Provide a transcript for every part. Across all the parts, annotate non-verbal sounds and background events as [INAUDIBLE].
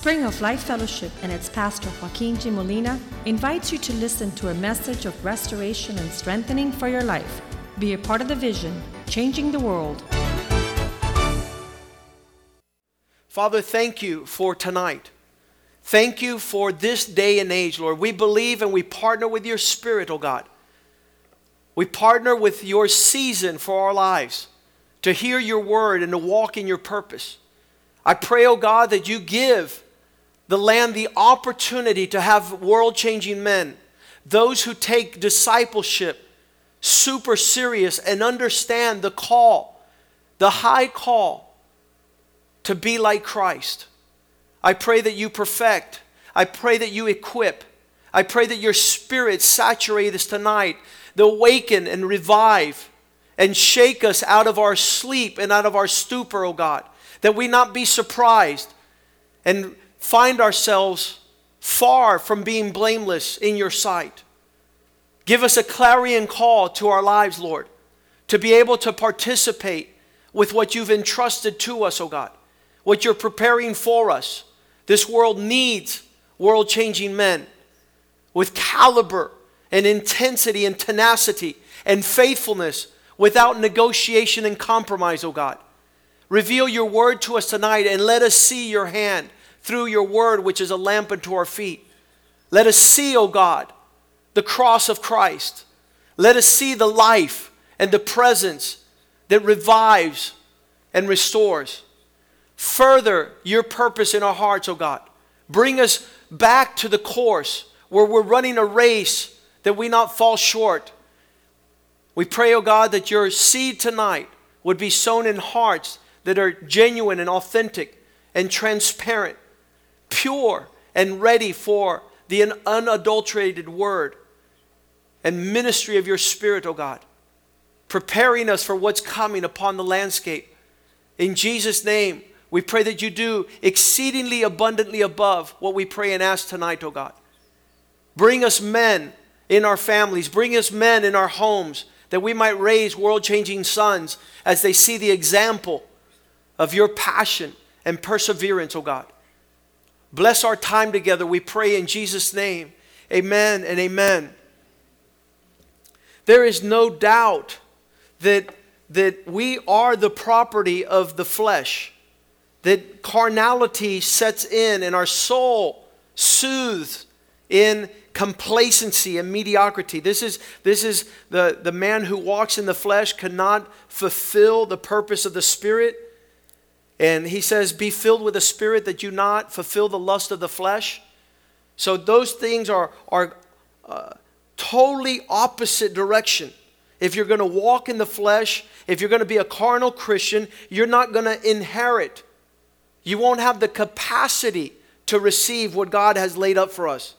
Spring of Life Fellowship and its pastor Joaquin G. Molina invites you to listen to a message of restoration and strengthening for your life. Be a part of the vision, changing the world. Father, thank you for tonight. Thank you for this day and age, Lord. We believe and we partner with your Spirit, oh God. We partner with your season for our lives to hear your word and to walk in your purpose. I pray, oh God, that you give the land the opportunity to have world changing men, those who take discipleship super serious and understand the call, the high call to be like Christ. I pray that you perfect. I pray that you equip. I pray that your spirit saturate us tonight, to awaken and revive and shake us out of our sleep and out of our stupor, O oh God. That we not be surprised and find ourselves far from being blameless in your sight. Give us a clarion call to our lives, Lord, to be able to participate with what you've entrusted to us, oh God, what you're preparing for us. This world needs world changing men with caliber and intensity and tenacity and faithfulness without negotiation and compromise, oh God. Reveal your word to us tonight and let us see your hand through your word, which is a lamp unto our feet. Let us see, O God, the cross of Christ. Let us see the life and the presence that revives and restores. Further your purpose in our hearts, O God. Bring us back to the course where we're running a race that we not fall short. We pray, O God, that your seed tonight would be sown in hearts that are genuine and authentic and transparent pure and ready for the unadulterated word and ministry of your Spirit, O oh God, preparing us for what's coming upon the landscape. In Jesus' name, we pray that you do exceedingly abundantly above what we pray and ask tonight, O oh God. Bring us men in our families, bring us men in our homes, that we might raise world changing sons as they see the example of your passion and perseverance, O oh God. Bless our time together, we pray in Jesus' name. Amen and amen. There is no doubt that, that we are the property of the flesh, that carnality sets in and our soul soothes in complacency and mediocrity. This is, this is the, the man who walks in the flesh cannot fulfill the purpose of the Spirit. And he says, Be filled with the Spirit that you not fulfill the lust of the flesh. So those things are, are uh, totally opposite direction. If you're going to walk in the flesh, if you're going to be a carnal Christian, you're not going to inherit. You won't have the capacity to receive what God has laid up for us.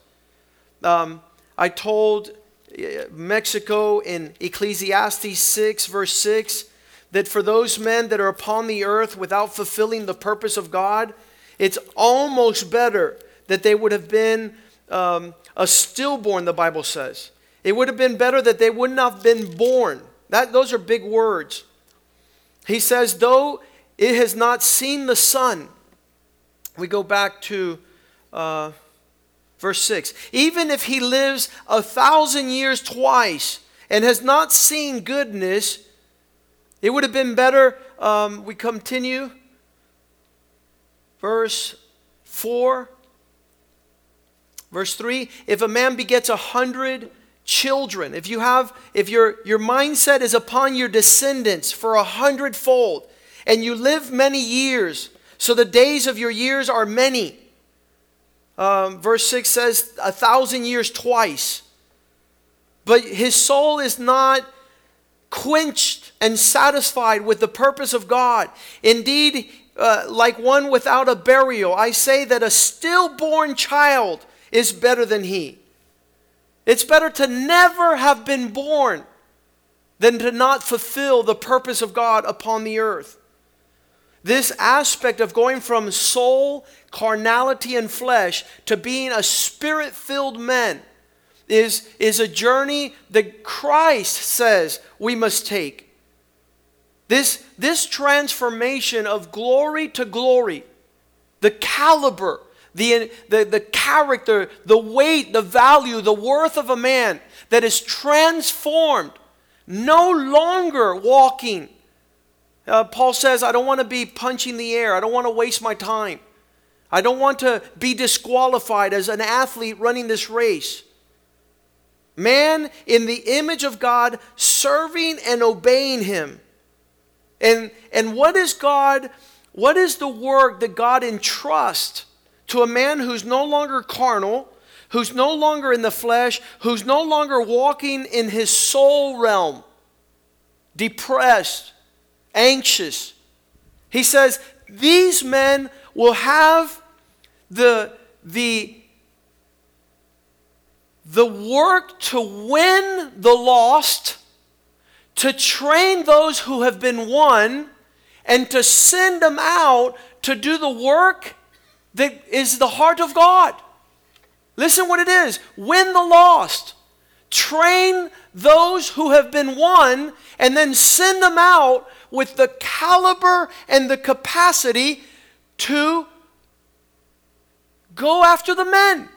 Um, I told uh, Mexico in Ecclesiastes 6, verse 6, that for those men that are upon the earth without fulfilling the purpose of God, it's almost better that they would have been um, a stillborn, the Bible says. It would have been better that they wouldn't have been born. That, those are big words. He says, though it has not seen the sun, we go back to uh, verse 6. Even if he lives a thousand years twice and has not seen goodness, it would have been better, um, we continue, verse 4, verse 3. If a man begets a hundred children, if you have, if your, your mindset is upon your descendants for a hundredfold, and you live many years, so the days of your years are many. Um, verse 6 says, a thousand years twice. But his soul is not quenched and satisfied with the purpose of God. Indeed, uh, like one without a burial, I say that a stillborn child is better than he. It's better to never have been born than to not fulfill the purpose of God upon the earth. This aspect of going from soul, carnality, and flesh to being a spirit filled man is, is a journey that Christ says we must take. This, this transformation of glory to glory, the caliber, the, the, the character, the weight, the value, the worth of a man that is transformed, no longer walking. Uh, Paul says, I don't want to be punching the air. I don't want to waste my time. I don't want to be disqualified as an athlete running this race. Man in the image of God, serving and obeying Him. And, and what is God, what is the work that God entrusts to a man who's no longer carnal, who's no longer in the flesh, who's no longer walking in his soul realm, depressed, anxious? He says, These men will have the, the, the work to win the lost, to train those who have been won, and to send them out to do the work that is the heart of God. Listen what it is win the lost, train those who have been won, and then send them out with the caliber and the capacity to go after the men.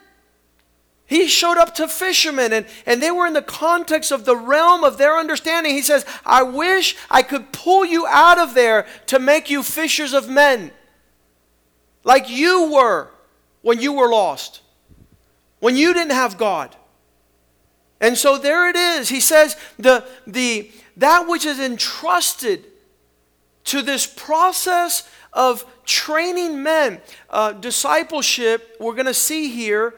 He showed up to fishermen, and, and they were in the context of the realm of their understanding. He says, I wish I could pull you out of there to make you fishers of men, like you were when you were lost, when you didn't have God. And so there it is. He says, the, the, that which is entrusted to this process of training men. Uh, discipleship, we're going to see here,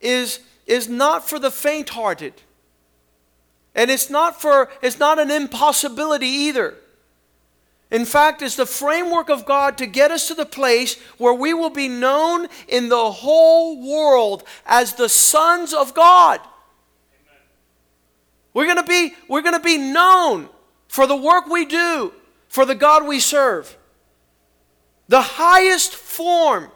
is, is not for the faint hearted. And it's not for it's not an impossibility either. In fact, it's the framework of God to get us to the place where we will be known in the whole world as the sons of God. Amen. We're going to be we're going to be known for the work we do, for the God we serve. The highest form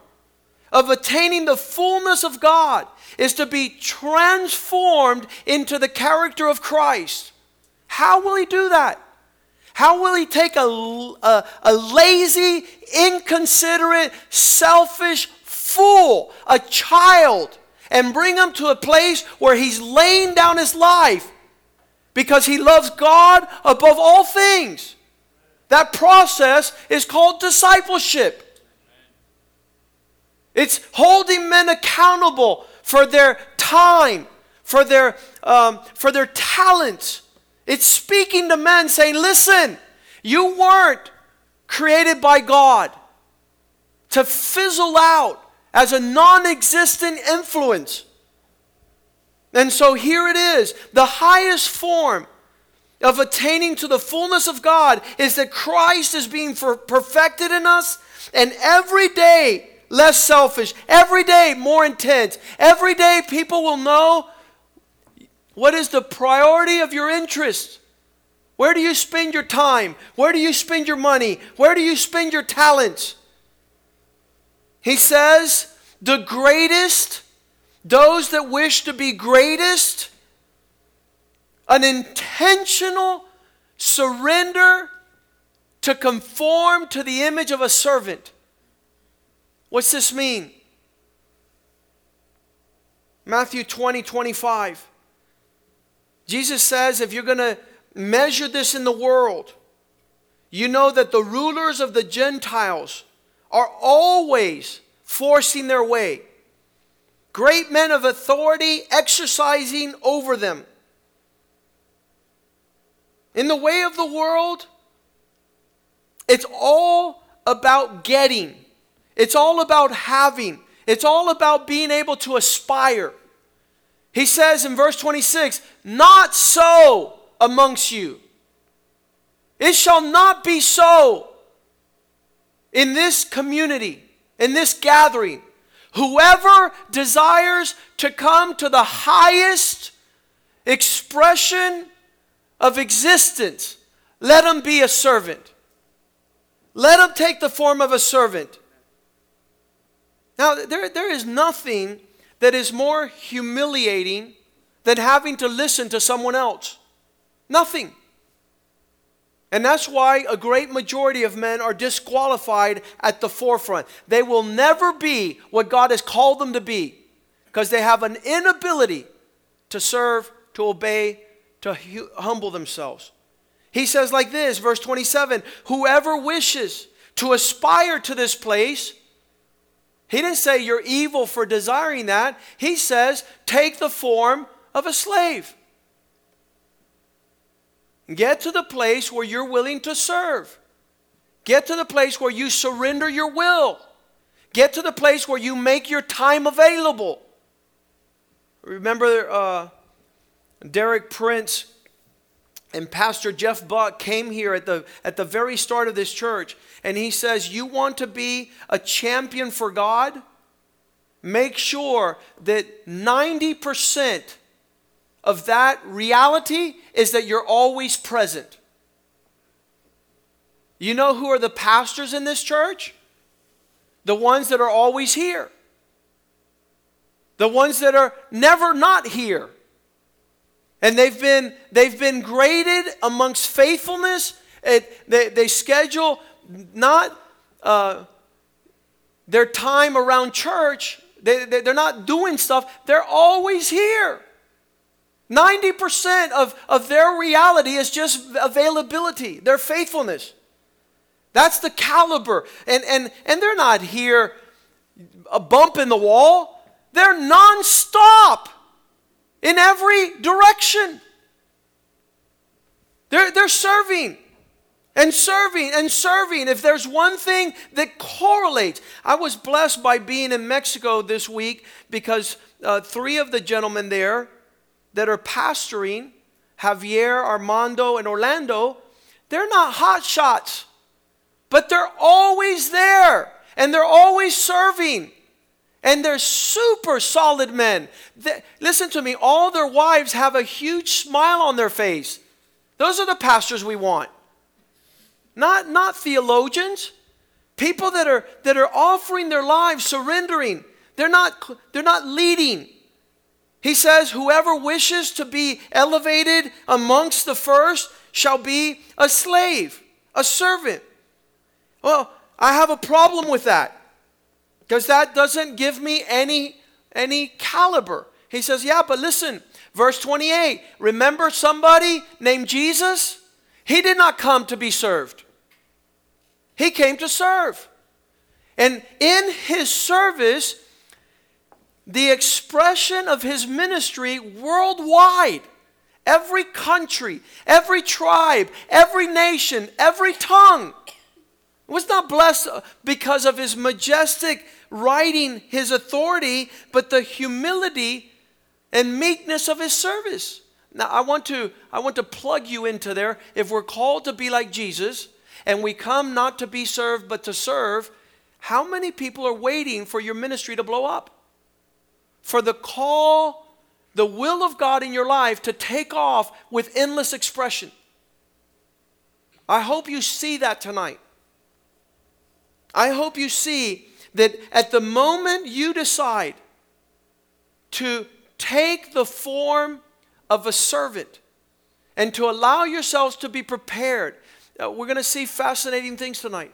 of attaining the fullness of God is to be transformed into the character of Christ. How will He do that? How will He take a, a, a lazy, inconsiderate, selfish fool, a child, and bring him to a place where he's laying down his life because he loves God above all things? That process is called discipleship. It's holding men accountable for their time, for their, um, for their talents. It's speaking to men saying, listen, you weren't created by God to fizzle out as a non existent influence. And so here it is the highest form of attaining to the fullness of God is that Christ is being perfected in us, and every day less selfish, every day more intense. Every day people will know what is the priority of your interest. Where do you spend your time? Where do you spend your money? Where do you spend your talents? He says, the greatest, those that wish to be greatest, an intentional surrender to conform to the image of a servant. What's this mean? Matthew 20, 25. Jesus says if you're going to measure this in the world, you know that the rulers of the Gentiles are always forcing their way. Great men of authority exercising over them. In the way of the world, it's all about getting, it's all about having, it's all about being able to aspire. He says in verse 26 Not so amongst you. It shall not be so in this community, in this gathering. Whoever desires to come to the highest expression of existence, let him be a servant. Let him take the form of a servant. Now, there, there is nothing that is more humiliating than having to listen to someone else. Nothing. And that's why a great majority of men are disqualified at the forefront. They will never be what God has called them to be because they have an inability to serve, to obey, to hu- humble themselves. He says, like this, verse 27 Whoever wishes to aspire to this place, he didn't say you're evil for desiring that. He says, take the form of a slave. Get to the place where you're willing to serve. Get to the place where you surrender your will. Get to the place where you make your time available. Remember uh, Derek Prince and Pastor Jeff Buck came here at the, at the very start of this church, and he says, You want to be a champion for God? Make sure that 90% of that reality is that you're always present. You know who are the pastors in this church? The ones that are always here. The ones that are never not here. And they've been, they've been graded amongst faithfulness. It, they, they schedule not uh, their time around church, they, they, they're not doing stuff, they're always here. 90% of, of their reality is just availability, their faithfulness. That's the caliber. And, and, and they're not here a bump in the wall, they're nonstop in every direction. They're, they're serving and serving and serving. If there's one thing that correlates, I was blessed by being in Mexico this week because uh, three of the gentlemen there that are pastoring, Javier, Armando, and Orlando, they're not hot shots, but they're always there and they're always serving. And they're super solid men. They, listen to me, all their wives have a huge smile on their face. Those are the pastors we want. Not, not theologians. People that are, that are offering their lives, surrendering. They're not, they're not leading. He says, Whoever wishes to be elevated amongst the first shall be a slave, a servant. Well, I have a problem with that because that doesn't give me any, any caliber. He says, Yeah, but listen, verse 28 remember somebody named Jesus? He did not come to be served, he came to serve. And in his service, the expression of his ministry worldwide. Every country, every tribe, every nation, every tongue was not blessed because of his majestic writing, his authority, but the humility and meekness of his service. Now I want to I want to plug you into there. If we're called to be like Jesus and we come not to be served but to serve, how many people are waiting for your ministry to blow up? for the call, the will of God in your life to take off with endless expression. I hope you see that tonight. I hope you see that at the moment you decide to take the form of a servant and to allow yourselves to be prepared, uh, we're going to see fascinating things tonight.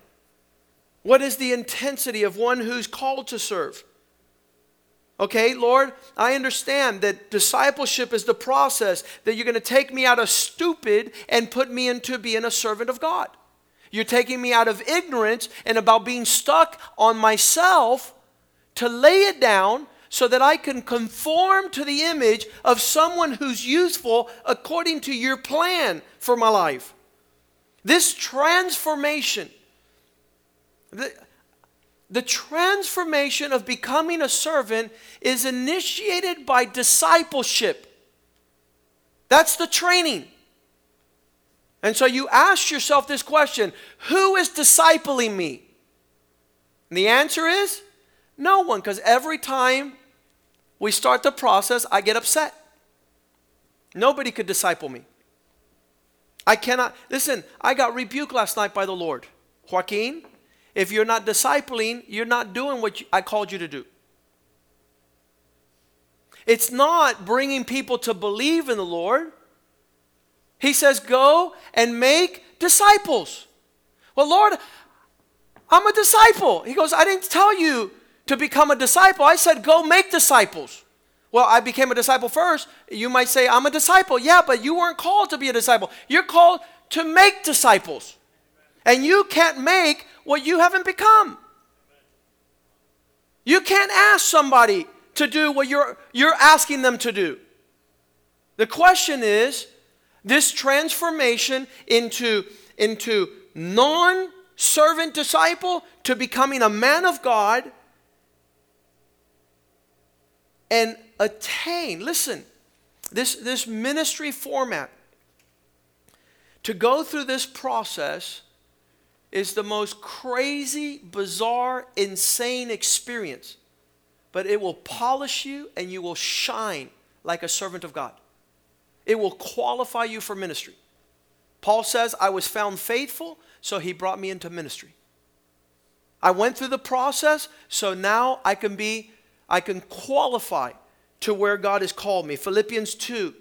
What is the intensity of one who's called to serve? Okay, Lord, I understand that discipleship is the process that you're going to take me out of stupid and put me into being a servant of God. You're taking me out of ignorance and about being stuck on myself to lay it down so that I can conform to the image of someone who's useful according to your plan for my life. This transformation, the the transformation of becoming a servant is initiated by discipleship. That's the training. And so you ask yourself this question Who is discipling me? And the answer is no one, because every time we start the process, I get upset. Nobody could disciple me. I cannot. Listen, I got rebuked last night by the Lord. Joaquin, if you're not discipling, you're not doing what I called you to do. It's not bringing people to believe in the Lord. He says, Go and make disciples. Well, Lord, I'm a disciple. He goes, I didn't tell you to become a disciple. I said, go make disciples. Well, I became a disciple first. You might say, I'm a disciple. Yeah, but you weren't called to be a disciple. You're called to make disciples. And you can't make what you haven't become. You can't ask somebody to do what you're, you're asking them to do. The question is this transformation into, into non servant disciple to becoming a man of God and attain, listen, this, this ministry format, to go through this process is the most crazy, bizarre, insane experience. But it will polish you and you will shine like a servant of God. It will qualify you for ministry. Paul says, I was found faithful, so he brought me into ministry. I went through the process, so now I can be, I can qualify to where God has called me. Philippians 2,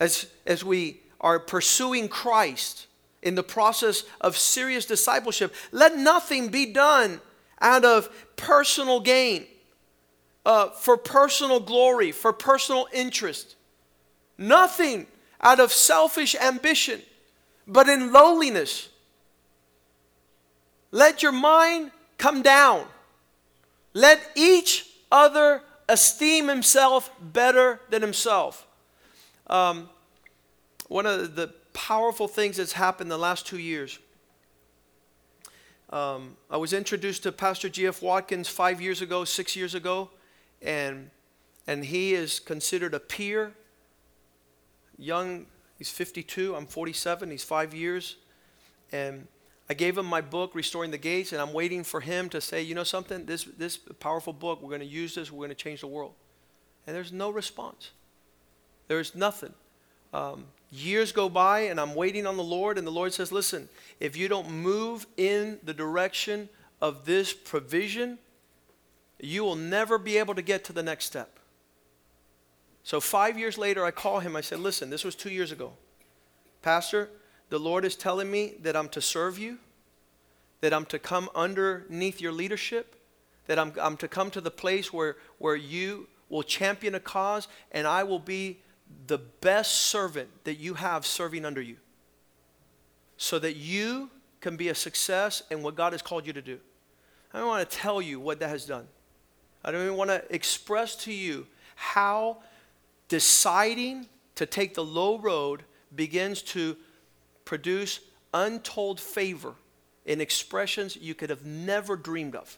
as, as we are pursuing Christ in the process of serious discipleship, let nothing be done out of personal gain, uh, for personal glory, for personal interest. Nothing out of selfish ambition, but in lowliness. Let your mind come down. Let each other esteem himself better than himself. Um, one of the powerful things that's happened the last two years. Um, I was introduced to Pastor G.F. Watkins five years ago, six years ago, and, and he is considered a peer. Young, he's 52, I'm 47, he's five years. And I gave him my book, Restoring the Gates, and I'm waiting for him to say, you know something, this, this powerful book, we're going to use this, we're going to change the world. And there's no response. There's nothing. Um, years go by, and I'm waiting on the Lord, and the Lord says, listen, if you don't move in the direction of this provision, you will never be able to get to the next step. So, five years later, I call him. I said, Listen, this was two years ago. Pastor, the Lord is telling me that I'm to serve you, that I'm to come underneath your leadership, that I'm, I'm to come to the place where, where you will champion a cause and I will be the best servant that you have serving under you so that you can be a success in what God has called you to do. I don't want to tell you what that has done. I don't even want to express to you how deciding to take the low road begins to produce untold favor in expressions you could have never dreamed of.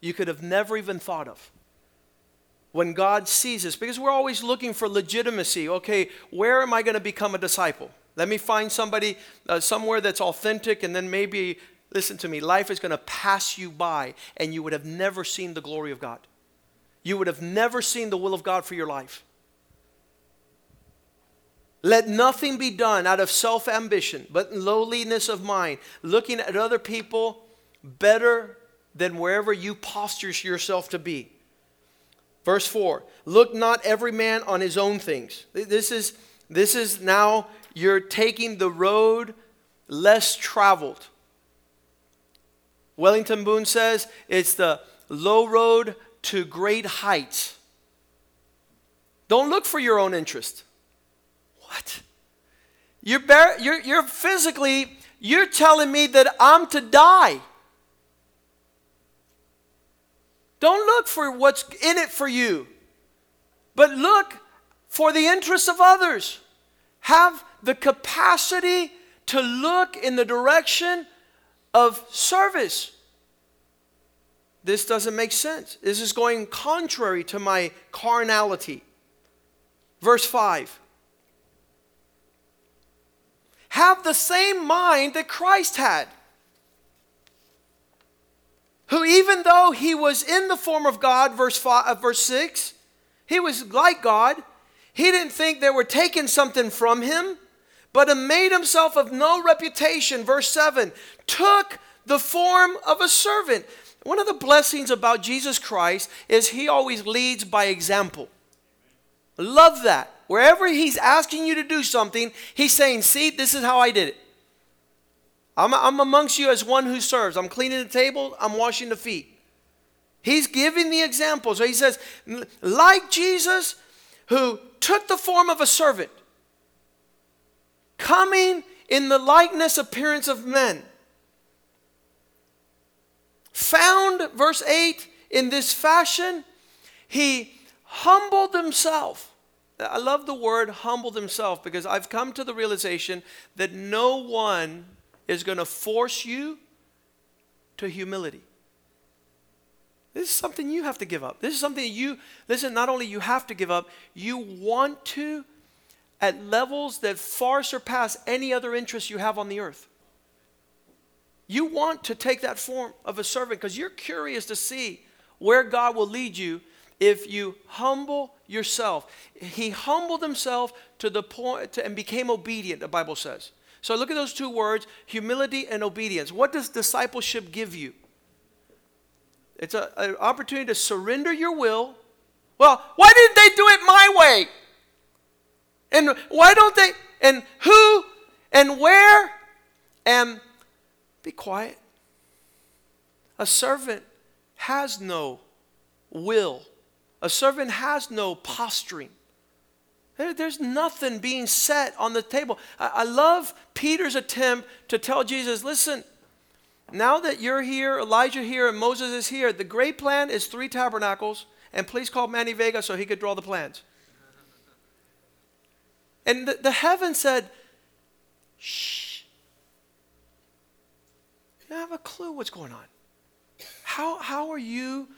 You could have never even thought of. When God sees us, because we're always looking for legitimacy. Okay, where am I going to become a disciple? Let me find somebody uh, somewhere that's authentic, and then maybe, listen to me, life is going to pass you by, and you would have never seen the glory of God. You would have never seen the will of God for your life. Let nothing be done out of self ambition, but lowliness of mind, looking at other people better than wherever you posture yourself to be. Verse 4 Look not every man on his own things. This is, this is now you're taking the road less traveled. Wellington Boone says it's the low road to great heights. Don't look for your own interest. What? You're, bar- you're, you're physically, you're telling me that I'm to die. Don't look for what's in it for you, but look for the interests of others. Have the capacity to look in the direction of service. This doesn't make sense. This is going contrary to my carnality. Verse 5 have the same mind that Christ had. Who, even though he was in the form of God, verse, five, uh, verse 6, he was like God. He didn't think they were taking something from him, but made himself of no reputation, verse 7, took the form of a servant. One of the blessings about Jesus Christ is he always leads by example. Love that. wherever he's asking you to do something, he's saying, See, this is how I did it. I'm, I'm amongst you as one who serves. I'm cleaning the table, I'm washing the feet. He's giving the example. So he says, like Jesus, who took the form of a servant, coming in the likeness appearance of men, found, verse 8, in this fashion, he humbled himself. I love the word humbled himself because I've come to the realization that no one is going to force you to humility. This is something you have to give up. This is something you, listen, not only you have to give up, you want to at levels that far surpass any other interest you have on the earth. You want to take that form of a servant because you're curious to see where God will lead you if you humble yourself. He humbled himself to the point to, and became obedient, the Bible says. So look at those two words humility and obedience. What does discipleship give you? It's a, an opportunity to surrender your will. Well, why didn't they do it my way? And why don't they? And who? And where? And be quiet. A servant has no will, a servant has no posturing. There's nothing being set on the table. I love Peter's attempt to tell Jesus, listen, now that you're here, Elijah here, and Moses is here, the great plan is three tabernacles, and please call Manny Vega so he could draw the plans. And the, the heaven said, shh. Don't have a clue what's going on. How, how are you?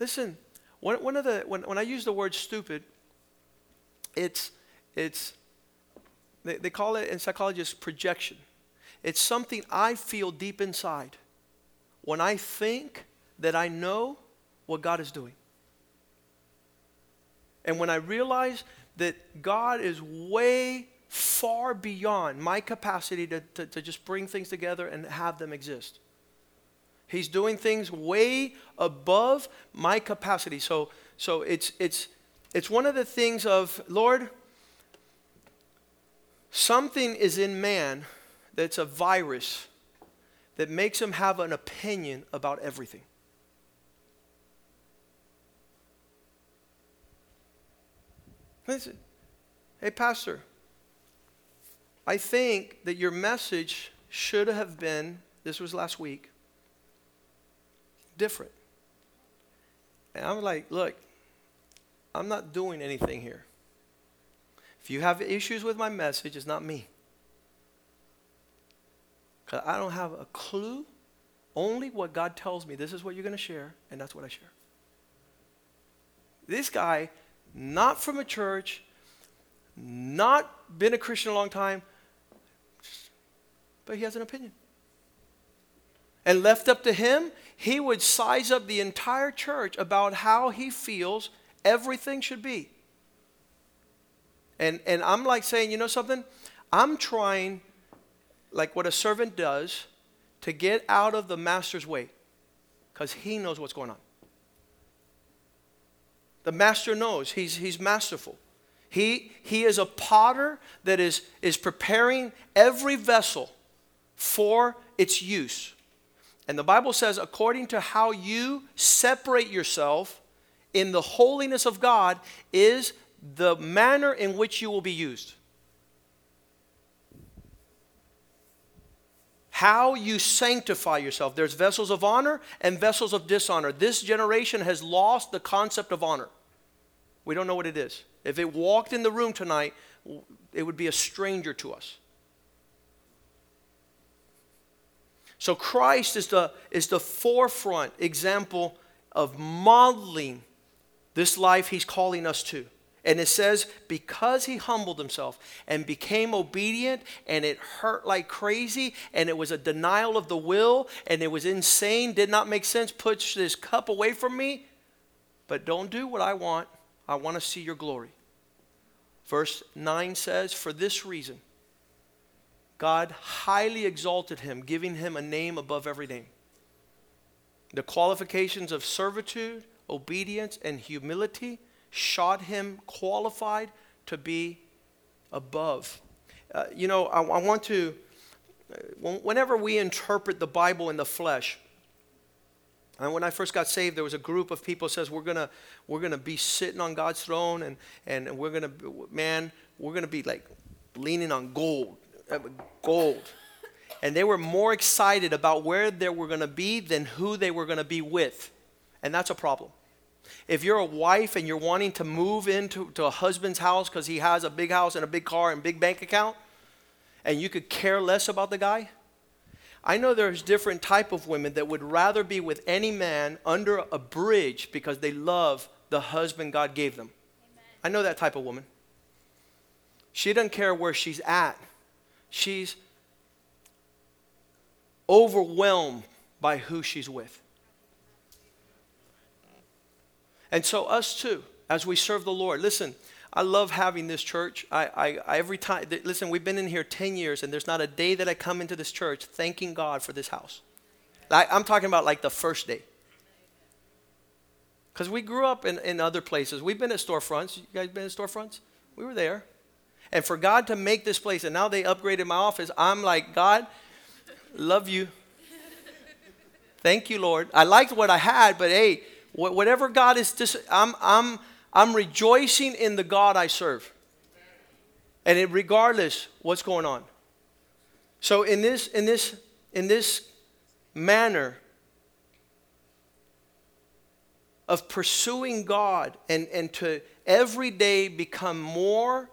Listen, one, one of the, when, when I use the word stupid, it's, it's they, they call it in psychology projection. It's something I feel deep inside when I think that I know what God is doing. And when I realize that God is way far beyond my capacity to, to, to, just bring things together and have them exist. He's doing things way above my capacity. So, so it's, it's, it's one of the things of, Lord, something is in man that's a virus that makes him have an opinion about everything. Listen, hey, Pastor, I think that your message should have been, this was last week, different. And I'm like, look, I'm not doing anything here. If you have issues with my message, it's not me. Because I don't have a clue. Only what God tells me, this is what you're going to share, and that's what I share. This guy, not from a church, not been a Christian a long time, but he has an opinion. And left up to him, he would size up the entire church about how he feels everything should be. And, and I'm like saying, you know something? I'm trying like what a servant does to get out of the master's way because he knows what's going on. The master knows, he's, he's masterful. He, he is a potter that is, is preparing every vessel for its use. And the Bible says, according to how you separate yourself in the holiness of God, is the manner in which you will be used. how you sanctify yourself. There's vessels of honor and vessels of dishonor. This generation has lost the concept of honor. We don't know what it is. If it walked in the room tonight, it would be a stranger to us. So Christ is the, is the forefront example of modeling this life he's calling us to. And it says, because he humbled himself and became obedient, and it hurt like crazy, and it was a denial of the will, and it was insane, did not make sense, push this cup away from me. But don't do what I want. I want to see your glory. Verse 9 says, For this reason, God highly exalted him, giving him a name above every name. The qualifications of servitude, obedience, and humility shot him qualified to be above. Uh, you know, I, I want to, uh, whenever we interpret the Bible in the flesh, and when I first got saved, there was a group of people says we're gonna we're gonna be sitting on God's throne and and we're gonna man we're gonna be like leaning on gold, Uh, gold, and they were more excited about where they were gonna be than who they were gonna be with, and that's a problem. If you're a wife and you're wanting to move into to a husband's house because he has a big house and a big car and big bank account, and you could care less about the guy, I know there's different type of women that would rather be with any man under a bridge because they love the husband God gave them. Amen. I know that type of woman. She doesn't care where she's at. She's overwhelmed by who she's with. And so, us too, as we serve the Lord, listen, I love having this church. I, I, I, every time, listen, we've been in here 10 years, and there's not a day that I come into this church thanking God for this house. I, I'm talking about like the first day. Because we grew up in, in other places. We've been at storefronts. You guys been at storefronts? We were there. And for God to make this place, and now they upgraded my office, I'm like, God, love you. Thank you, Lord. I liked what I had, but hey, whatever God is, dis- I'm, I'm, I'm rejoicing in the God I serve. And it, regardless what's going on. So in this, in this, in this manner of pursuing God and, and to every day become more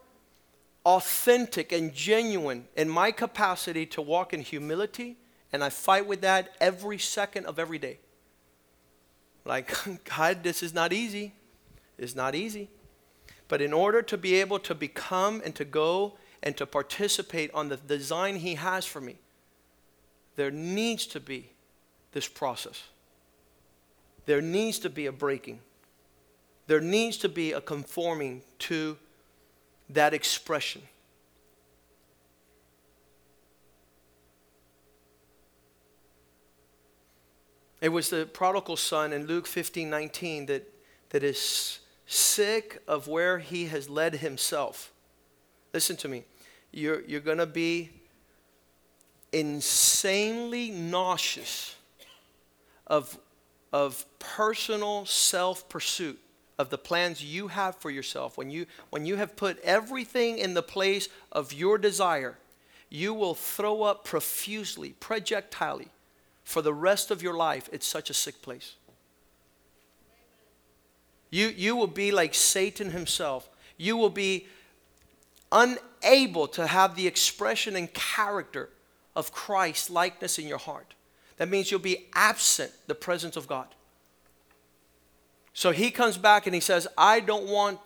authentic and genuine in my capacity to walk in humility, and I fight with that every second of every day. Like, [LAUGHS] God, this is not easy. It's not easy. But in order to be able to become and to go and to participate on the design He has for me, there needs to be this process. There needs to be a breaking. There needs to be a conforming to that expression. It was the prodigal son in Luke 15 19 that, that is sick of where he has led himself. Listen to me. You're, you're going to be insanely nauseous of, of personal self pursuit of the plans you have for yourself. When you, when you have put everything in the place of your desire, you will throw up profusely, projectilely for the rest of your life. It's such a sick place. You, you will be like Satan himself. You will be unable to have the expression and character of Christ likeness in your heart. That means you'll be absent the presence of God. So he comes back and he says, I don't want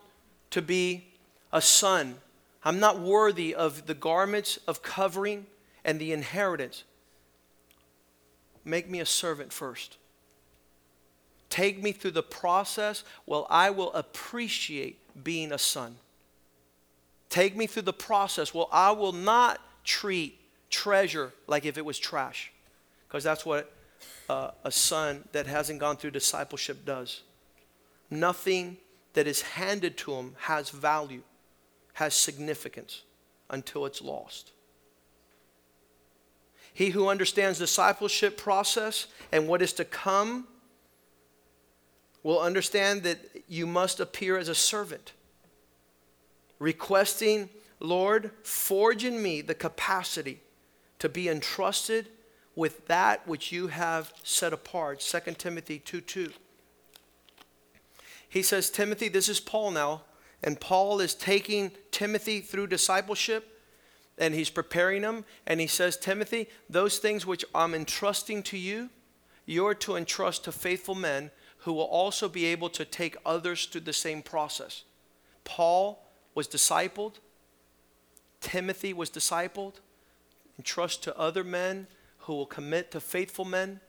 to be a son. I'm not worthy of the garments of covering and the inheritance. Make me a servant first. Take me through the process. Well, I will appreciate being a son. Take me through the process. Well, I will not treat treasure like if it was trash. Because that's what uh, a son that hasn't gone through discipleship does. Nothing that is handed to him has value, has significance until it's lost. He who understands discipleship process and what is to come will understand that you must appear as a servant, requesting, Lord, forge in me the capacity to be entrusted with that which you have set apart. 2 Timothy 2 2. He says, Timothy, this is Paul now, and Paul is taking Timothy through discipleship and he's preparing him. And he says, Timothy, those things which I'm entrusting to you, you're to entrust to faithful men who will also be able to take others through the same process. Paul was discipled, Timothy was discipled, entrust to other men who will commit to faithful men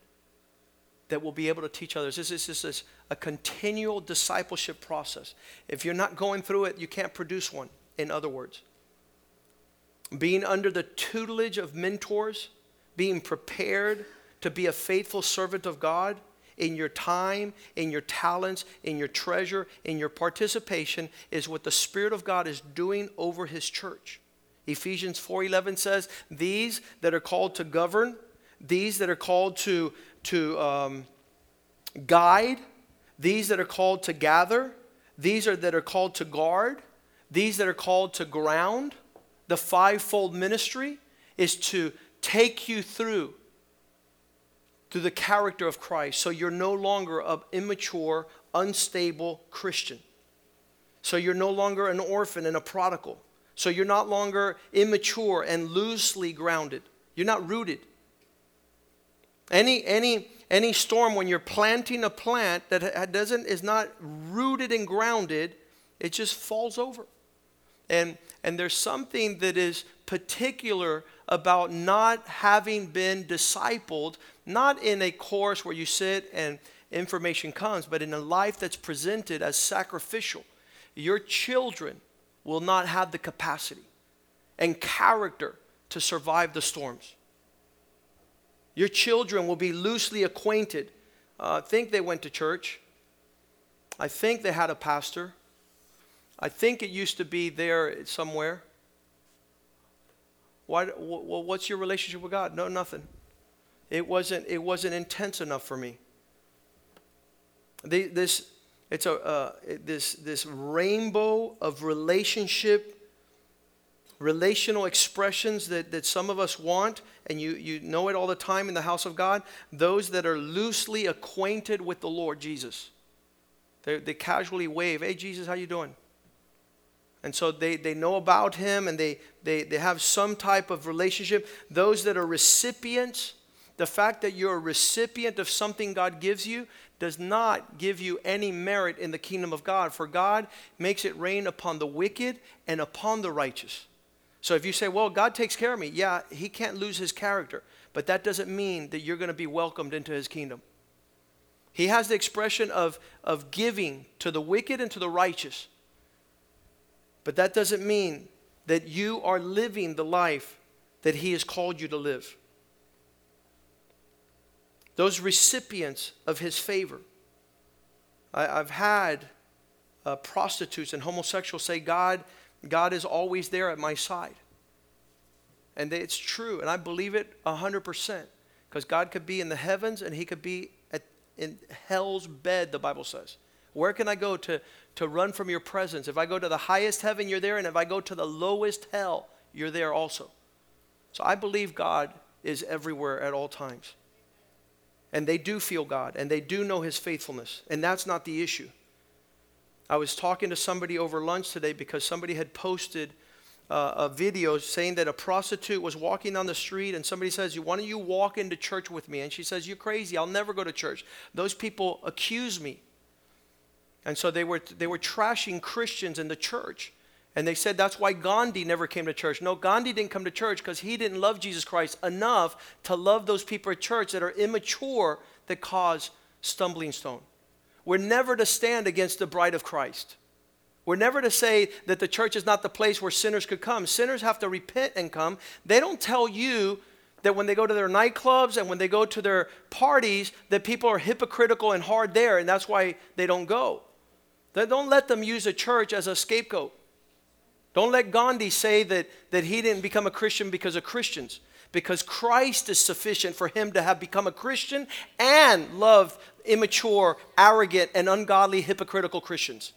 that will be able to teach others. This is, this is a continual discipleship process. If you're not going through it, you can't produce one, in other words. Being under the tutelage of mentors, being prepared to be a faithful servant of God, in your time, in your talents, in your treasure, in your participation is what the Spirit of God is doing over His church. Ephesians 4:11 says, "These that are called to govern, these that are called to to um, guide, these that are called to gather, these are that are called to guard, these that are called to ground, the fivefold ministry is to take you through through the character of Christ so you're no longer an immature, unstable Christian. So you're no longer an orphan and a prodigal. So you're not longer immature and loosely grounded. You're not rooted. Any, any, any storm, when you're planting a plant that doesn't, is not rooted and grounded, it just falls over. And, and there's something that is particular about not having been discipled, not in a course where you sit and information comes, but in a life that's presented as sacrificial. Your children will not have the capacity and character to survive the storms. Your children will be loosely acquainted. Uh, I think they went to church. I think they had a pastor. I think it used to be there somewhere. Why, well, what's your relationship with God? No, nothing. It wasn't, it wasn't intense enough for me. this, it's a, uh, this, this rainbow of relationship, relational expressions that, that some of us want, and you, you know it all the time in the house of God. Those that are loosely acquainted with the Lord Jesus. They, they casually wave, hey, Jesus, how you doing? And so they, they know about him and they, they, they have some type of relationship. Those that are recipients, the fact that you're a recipient of something God gives you does not give you any merit in the kingdom of God, for God makes it rain upon the wicked and upon the righteous. So if you say, well, God takes care of me, yeah, he can't lose his character, but that doesn't mean that you're going to be welcomed into his kingdom. He has the expression of, of giving to the wicked and to the righteous. But that doesn't mean that you are living the life that He has called you to live. Those recipients of His favor. I, have had uh, prostitutes and homosexuals say, God, God is always there at my side. And it's true, and I believe it 100%. Because God could be in the heavens and He could be at, in hell's bed, the Bible says. Where can I go to, to run from your presence? If I go to the highest heaven, you're there. And if I go to the lowest hell, you're there also. So I believe God is everywhere at all times. And they do feel God and they do know His faithfulness. And that's not the issue. I was talking to somebody over lunch today because somebody had posted uh, a video saying that a prostitute was walking down the street and somebody says, Why don't you walk into church with me? And she says, You're crazy. I'll never go to church. Those people accuse me and so they were, they were trashing Christians in the church. And they said that's why Gandhi never came to church. No, Gandhi didn't come to church because he didn't love Jesus Christ enough to love those people at church that are immature that cause stumbling stone. We're never to stand against the bride of Christ. We're never to say that the church is not the place where sinners could come. Sinners have to repent and come. They don't tell you that when they go to their nightclubs and when they go to their parties that people are hypocritical and hard there and that's why they don't go. Don't let them use a church as a scapegoat. Don't let Gandhi say that, that he didn't become a Christian because of Christians. Because Christ is sufficient for him to have become a Christian and loved immature, arrogant, and ungodly, hypocritical Christians.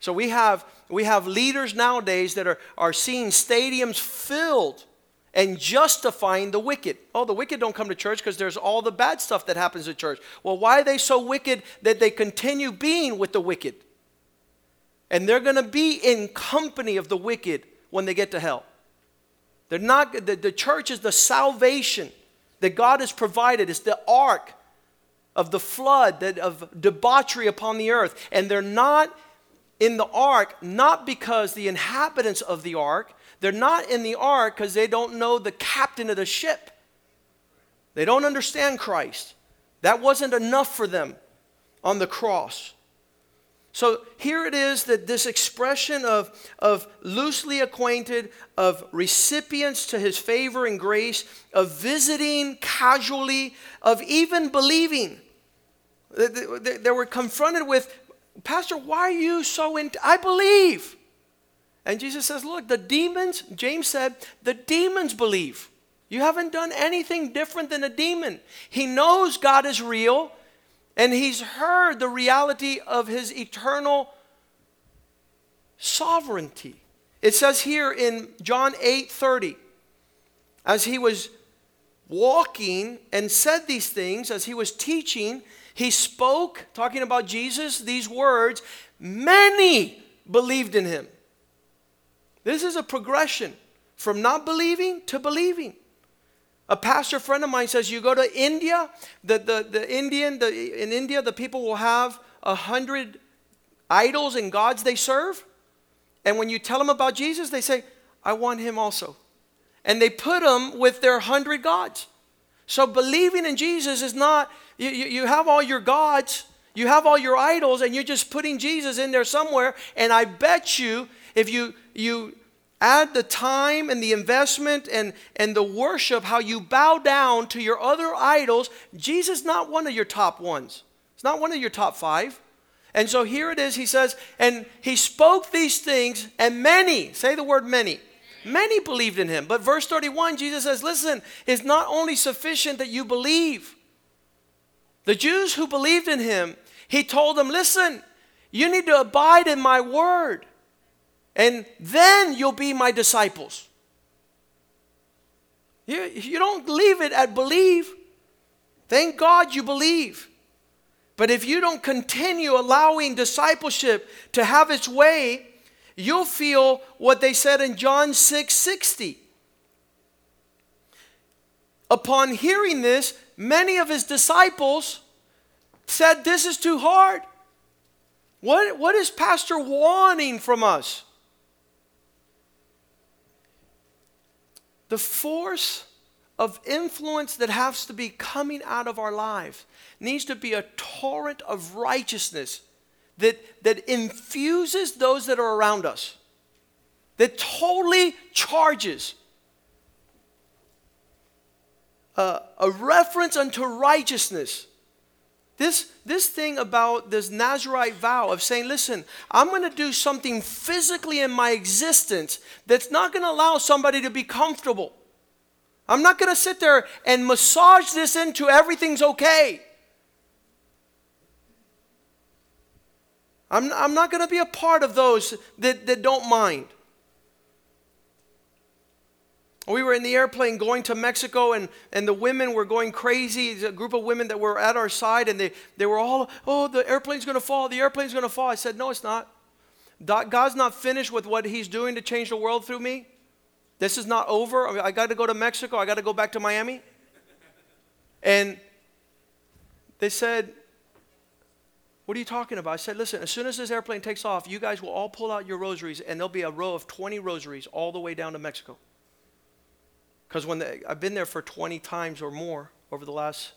So we have, we have leaders nowadays that are, are seeing stadiums filled and justifying the wicked. Oh, the wicked don't come to church because there's all the bad stuff that happens at church. Well, why are they so wicked that they continue being with the wicked? And they're going to be in company of the wicked when they get to hell. They're not the, the church is the salvation that God has provided. It's the ark of the flood that of debauchery upon the earth. And they're not in the ark not because the inhabitants of the ark they're not in the ark because they don't know the captain of the ship. They don't understand Christ. That wasn't enough for them on the cross. So here it is that this expression of, of loosely acquainted, of recipients to his favor and grace, of visiting casually, of even believing. They, they were confronted with, Pastor, why are you so in? I believe. And Jesus says, Look, the demons, James said, the demons believe. You haven't done anything different than a demon. He knows God is real. And he's heard the reality of his eternal sovereignty. It says here in John 8 30, as he was walking and said these things, as he was teaching, he spoke, talking about Jesus, these words. Many believed in him. This is a progression from not believing to believing. A pastor friend of mine says, You go to India, the, the, the Indian, the, in India, the people will have a hundred idols and gods they serve. And when you tell them about Jesus, they say, I want him also. And they put them with their hundred gods. So believing in Jesus is not, you, you have all your gods, you have all your idols, and you're just putting Jesus in there somewhere. And I bet you, if you, you add the time and the investment and, and the worship, how you bow down to your other idols, Jesus is not one of your top ones. It's not one of your top five. And so here it is, he says, and he spoke these things, and many, say the word many, many believed in him. But verse 31, Jesus says, listen, it's not only sufficient that you believe. The Jews who believed in him, he told them, listen, you need to abide in my word and then you'll be my disciples. You, you don't leave it at believe. Thank God you believe. But if you don't continue allowing discipleship to have its way, you'll feel what they said in John 6 60. Upon hearing this, many of his disciples said, This is too hard. What, what is Pastor wanting from us? The force of influence that has to be coming out of our lives needs to be a torrent of righteousness that, that infuses those that are around us, that totally charges a, a reference unto righteousness this, this thing about this Nazarite vow of saying, listen, I'm going to do something physically in my existence that's not going to allow somebody to be comfortable. I'm not going to sit there and massage this into everything's okay. I'm, I'm not going to be a part of those that, that don't mind. We were in the airplane going to Mexico, and, and the women were going crazy. A group of women that were at our side, and they, they were all, oh, the airplane's going to fall, the airplane's going to fall. I said, no, it's not. God's not finished with what He's doing to change the world through me. This is not over. I, got to go to Mexico, I got to go back to Miami. And they said, What are you talking about? I said, Listen, as soon as this airplane takes off, you guys will all pull out your rosaries, and there'll be a row of 20 rosaries all the way down to Mexico. Because when the, I've been there for 20 times or more over the last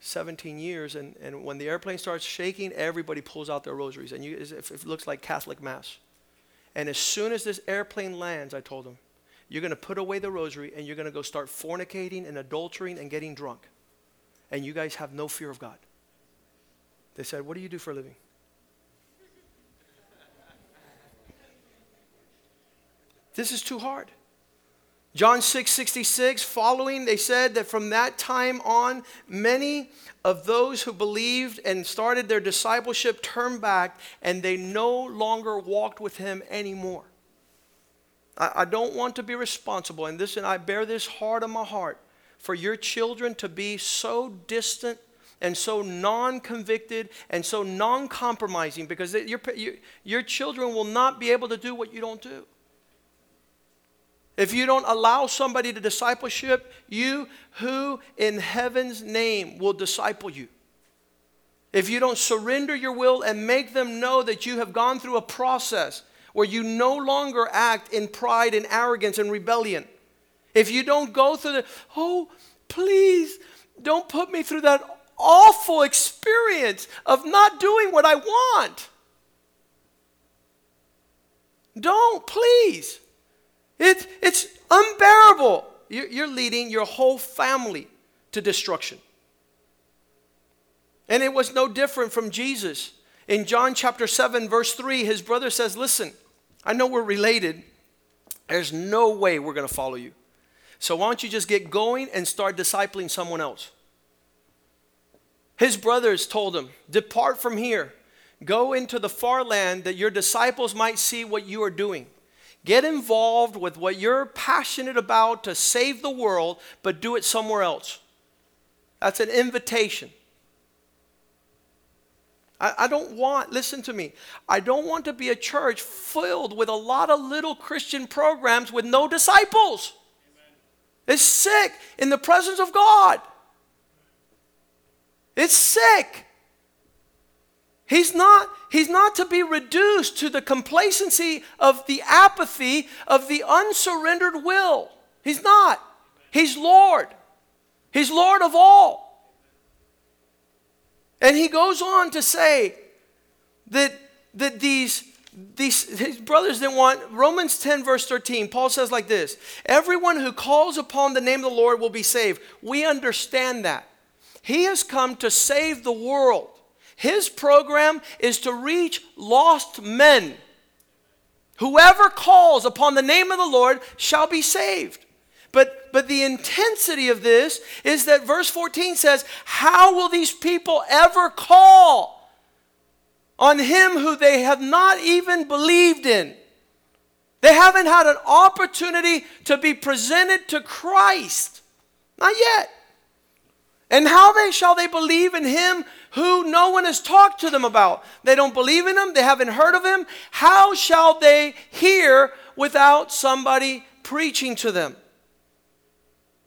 17 years, and, and when the airplane starts shaking, everybody pulls out their rosaries, and you, it looks like Catholic Mass. And as soon as this airplane lands, I told them, you're going to put away the rosary and you're going to go start fornicating and adultering and getting drunk. And you guys have no fear of God. They said, What do you do for a living? [LAUGHS] this is too hard. John 6 66, following, they said that from that time on, many of those who believed and started their discipleship turned back and they no longer walked with him anymore. I, I don't want to be responsible, and this, and I bear this hard on my heart, for your children to be so distant and so non convicted and so non compromising because your, your, your children will not be able to do what you don't do. If you don't allow somebody to discipleship, you who in heaven's name will disciple you? If you don't surrender your will and make them know that you have gone through a process where you no longer act in pride and arrogance and rebellion, if you don't go through the, oh, please don't put me through that awful experience of not doing what I want. Don't, please. It, it's unbearable. You're, you're leading your whole family to destruction. And it was no different from Jesus. In John chapter 7, verse 3, his brother says, Listen, I know we're related. There's no way we're going to follow you. So why don't you just get going and start discipling someone else? His brothers told him, Depart from here. Go into the far land that your disciples might see what you are doing. Get involved with what you're passionate about to save the world, but do it somewhere else. That's an invitation. I, I, don't want, listen to me, I don't want to be a church filled with a lot of little Christian programs with no disciples. Amen. It's sick in the presence of God. It's sick. He's not, he's not to be reduced to the complacency of the apathy of the unsurrendered will. He's not. He's Lord. He's Lord of all. And he goes on to say that, that these, these his brothers didn't want Romans 10, verse 13. Paul says like this Everyone who calls upon the name of the Lord will be saved. We understand that. He has come to save the world. His program is to reach lost men. Whoever calls upon the name of the Lord shall be saved. But, but the intensity of this is that verse 14 says, How will these people ever call on him who they have not even believed in? They haven't had an opportunity to be presented to Christ. Not yet. And how they shall they believe in him who no one has talked to them about? They don't believe in him, they haven't heard of him. How shall they hear without somebody preaching to them?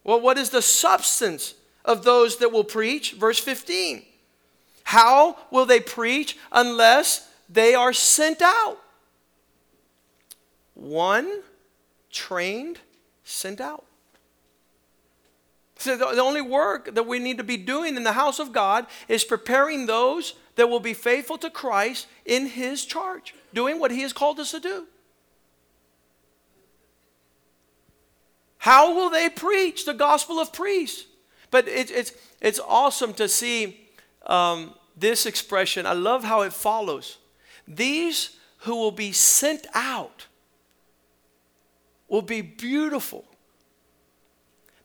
Well, what is the substance of those that will preach? Verse 15. How will they preach unless they are sent out? One, trained, sent out. So the only work that we need to be doing in the house of God is preparing those that will be faithful to Christ in His charge, doing what He has called us to do. How will they preach the gospel of priests? But it, it's, it's awesome to see um, this expression. I love how it follows. These who will be sent out will be beautiful.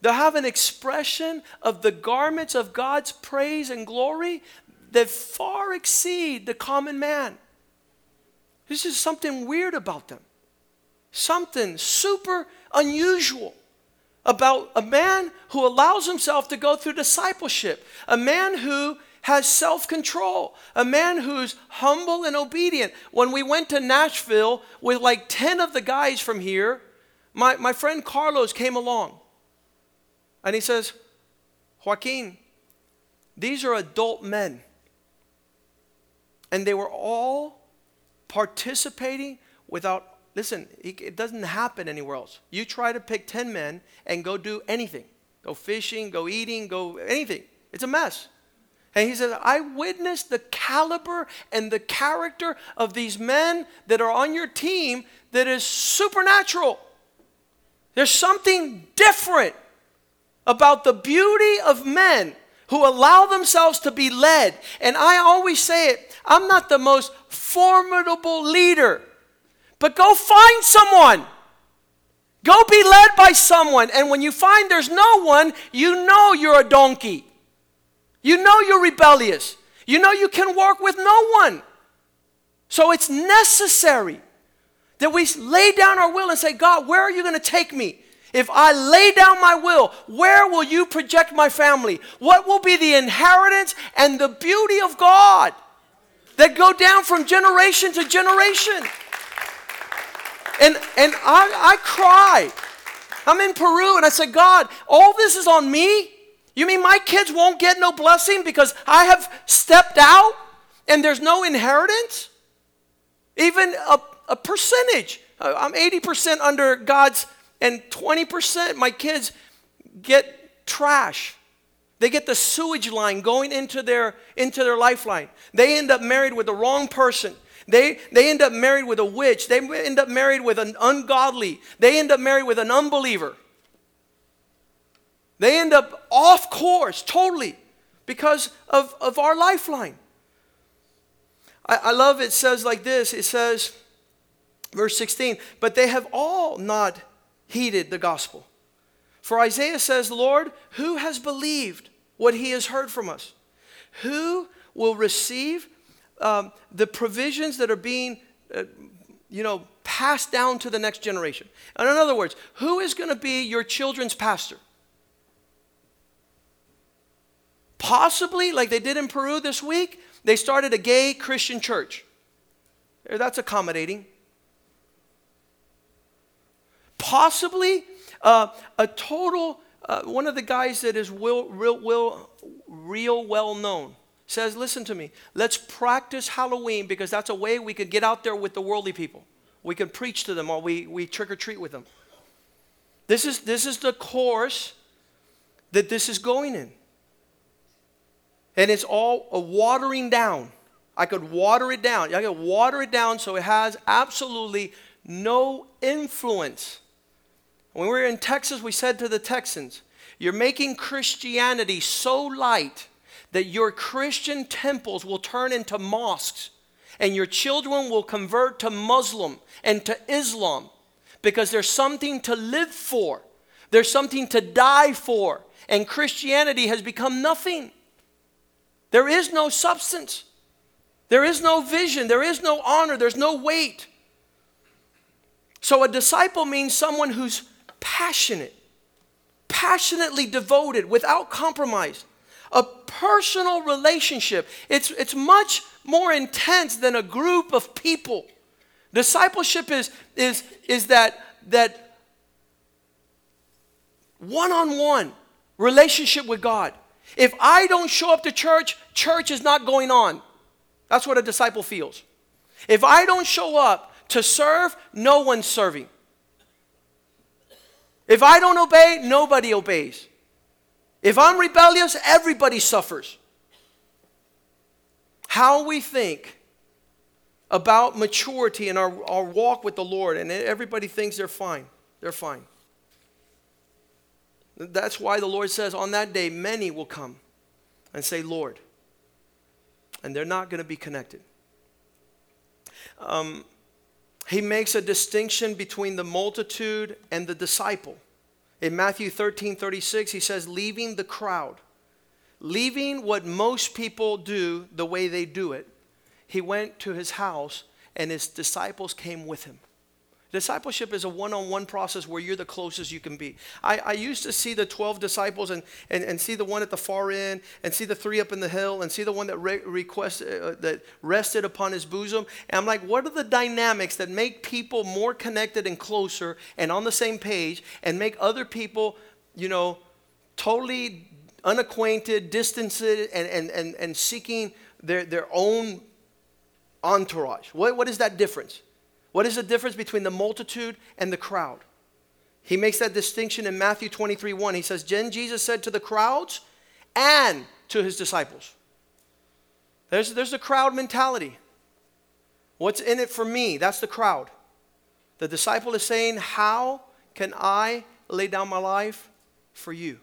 They'll have an expression of the garments of God's praise and glory that far exceed the common man. This is something weird about them, something super unusual about a man who allows himself to go through discipleship, a man who has self control, a man who's humble and obedient. When we went to Nashville with like 10 of the guys from here, my, my friend Carlos came along and he says, Joaquin, these are adult men. And they were all participating without Listen, it doesn't happen anywhere else. You try to pick 10 men and go do anything go fishing, go eating, go anything. It's a mess. And he says, I witnessed the caliber and the character of these men that are on your team that is supernatural. There's something different about the beauty of men who allow themselves to be led. And I always say it I'm not the most formidable leader. But go find someone. Go be led by someone. And when you find there's no one, you know you're a donkey. You know you're rebellious. You know you can work with no one. So it's necessary that we lay down our will and say, God, where are you going to take me? If I lay down my will, where will you project my family? What will be the inheritance and the beauty of God that go down from generation to generation? And, and I, I cry. I'm in Peru and I said, God, all this is on me? You mean my kids won't get no blessing because I have stepped out and there's no inheritance? Even a, a percentage. I'm 80% under God's, and 20% my kids get trash. They get the sewage line going into their, into their lifeline. They end up married with the wrong person. They, they end up married with a witch. They end up married with an ungodly. They end up married with an unbeliever. They end up off course totally because of, of our lifeline. I, I love it says like this it says, verse 16, but they have all not heeded the gospel. For Isaiah says, Lord, who has believed what he has heard from us? Who will receive um, the provisions that are being, uh, you know, passed down to the next generation? And in other words, who is going to be your children's pastor? Possibly, like they did in Peru this week, they started a gay Christian church. That's accommodating. Possibly, uh, a total, uh, one of the guys that is real, real, real, well known says, Listen to me, let's practice Halloween because that's a way we could get out there with the worldly people. We can preach to them or we, we trick or treat with them. This is, this is the course that this is going in. And it's all a watering down. I could water it down. I could water it down so it has absolutely no influence when we were in Texas, we said to the Texans, You're making Christianity so light that your Christian temples will turn into mosques and your children will convert to Muslim and to Islam because there's something to live for, there's something to die for, and Christianity has become nothing. There is no substance, there is no vision, there is no honor, there's no weight. So a disciple means someone who's passionate, passionately devoted, without compromise. A personal relationship. It's, it's much more intense than a group of people. Discipleship is, is, is that, that one on one relationship with God. If I don't show up to church, church is not going on. That's what a disciple feels. If I don't show up to serve, no one's serving. If I don't obey, nobody obeys. If I'm rebellious, everybody suffers. How we think about maturity in our, our walk with the Lord, and everybody thinks they're fine. They're fine. That's why the Lord says, on that day, many will come and say, Lord. And they're not going to be connected. Um, he makes a distinction between the multitude and the disciple. In Matthew 13 36, he says, leaving the crowd, leaving what most people do the way they do it, he went to his house and his disciples came with him. Discipleship is a one on one process where you're the closest you can be. I, I used to see the 12 disciples and, and, and see the one at the far end and see the three up in the hill and see the one that, re- request, uh, that rested upon his bosom. And I'm like, what are the dynamics that make people more connected and closer and on the same page and make other people, you know, totally unacquainted, distanced, and, and, and, and seeking their, their own entourage? What, what is that difference? What is the difference between the multitude and the crowd? He makes that distinction in Matthew 23 1. He says, Then Jesus said to the crowds and to his disciples. There's, there's the crowd mentality. What's in it for me? That's the crowd. The disciple is saying, How can I lay down my life for you?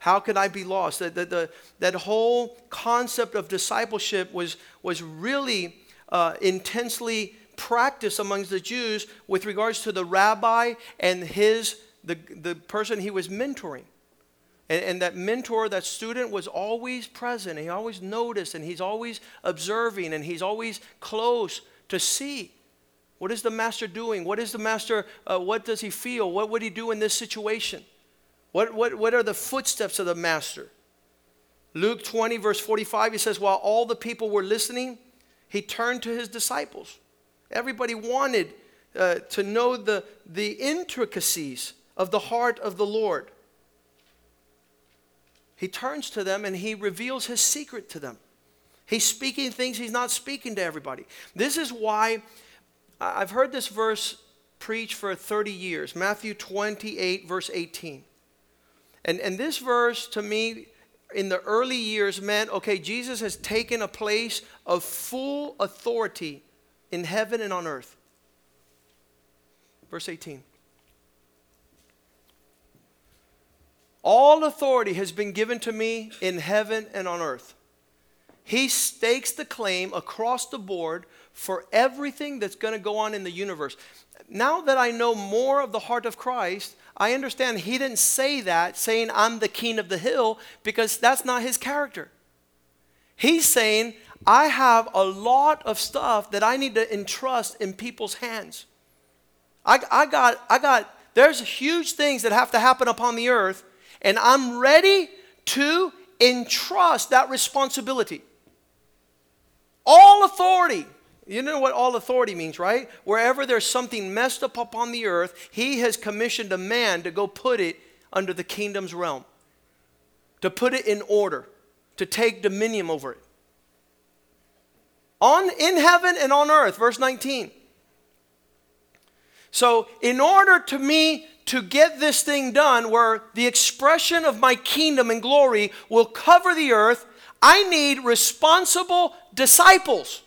How could I be lost? That, that, the, that whole concept of discipleship was, was really uh, intensely practice amongst the Jews with regards to the rabbi and his the, the person he was mentoring. And, and, that mentor, that student was always present. He always noticed and he's always observing and he's always close to see. What is the master doing? What is the master, uh, what does he feel? What would he do in this situation? What, what, what are the footsteps of the master? Luke 20, verse 45, he says, While all the people were listening, he turned to his disciples Everybody wanted uh, to know the, the intricacies of the heart of the Lord. He turns to them and he reveals his secret to them. He's speaking things he's not speaking to everybody. This is why I've heard this verse preached for 30 years Matthew 28, verse 18. And, and this verse to me in the early years meant okay, Jesus has taken a place of full authority in heaven and on earth. Verse 18. All authority has been given to me in heaven and on earth. He stakes the claim across the board for everything that's going to go on in the universe. Now that I know more of the heart of Christ, I understand he didn't say that saying I'm the king of the hill because that's not his character. He's saying I have a lot of stuff that I need to entrust in people's hands. I, I got, I got, there's huge things that have to happen upon the earth and I'm ready to entrust that responsibility. All authority. You know what all authority means, right? Wherever there's something messed up upon the earth, he has commissioned a man to go put it under the kingdom's realm, to put it in order, to take dominion over it. On in heaven and on earth, verse 19. So, in order to me to get this thing done where the expression of my kingdom and glory will cover the earth, I need responsible disciples.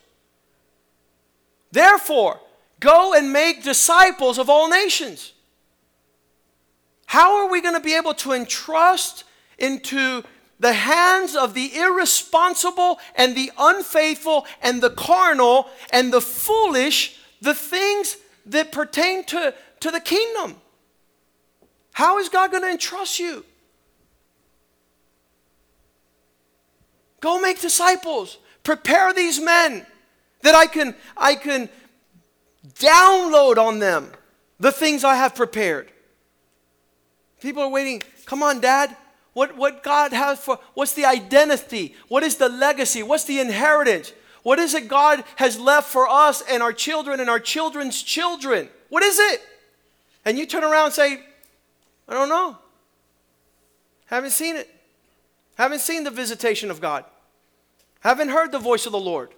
Therefore, go and make disciples of all nations. How are we going to be able to entrust into the hands of the irresponsible and the unfaithful and the carnal and the foolish the things that pertain to, to the kingdom? How is God going to entrust you? Go make disciples. Prepare these men that I can, I can download on them the things I have prepared. People are waiting. Come on, Dad. What, what God has for, what's the identity? What is the legacy? What's the inheritance? What is it God has left for us and our children and our children's children? What is it? And you turn around and say, I don't know. Haven't seen it. Haven't seen the visitation of God. Haven't heard the voice of the Lord.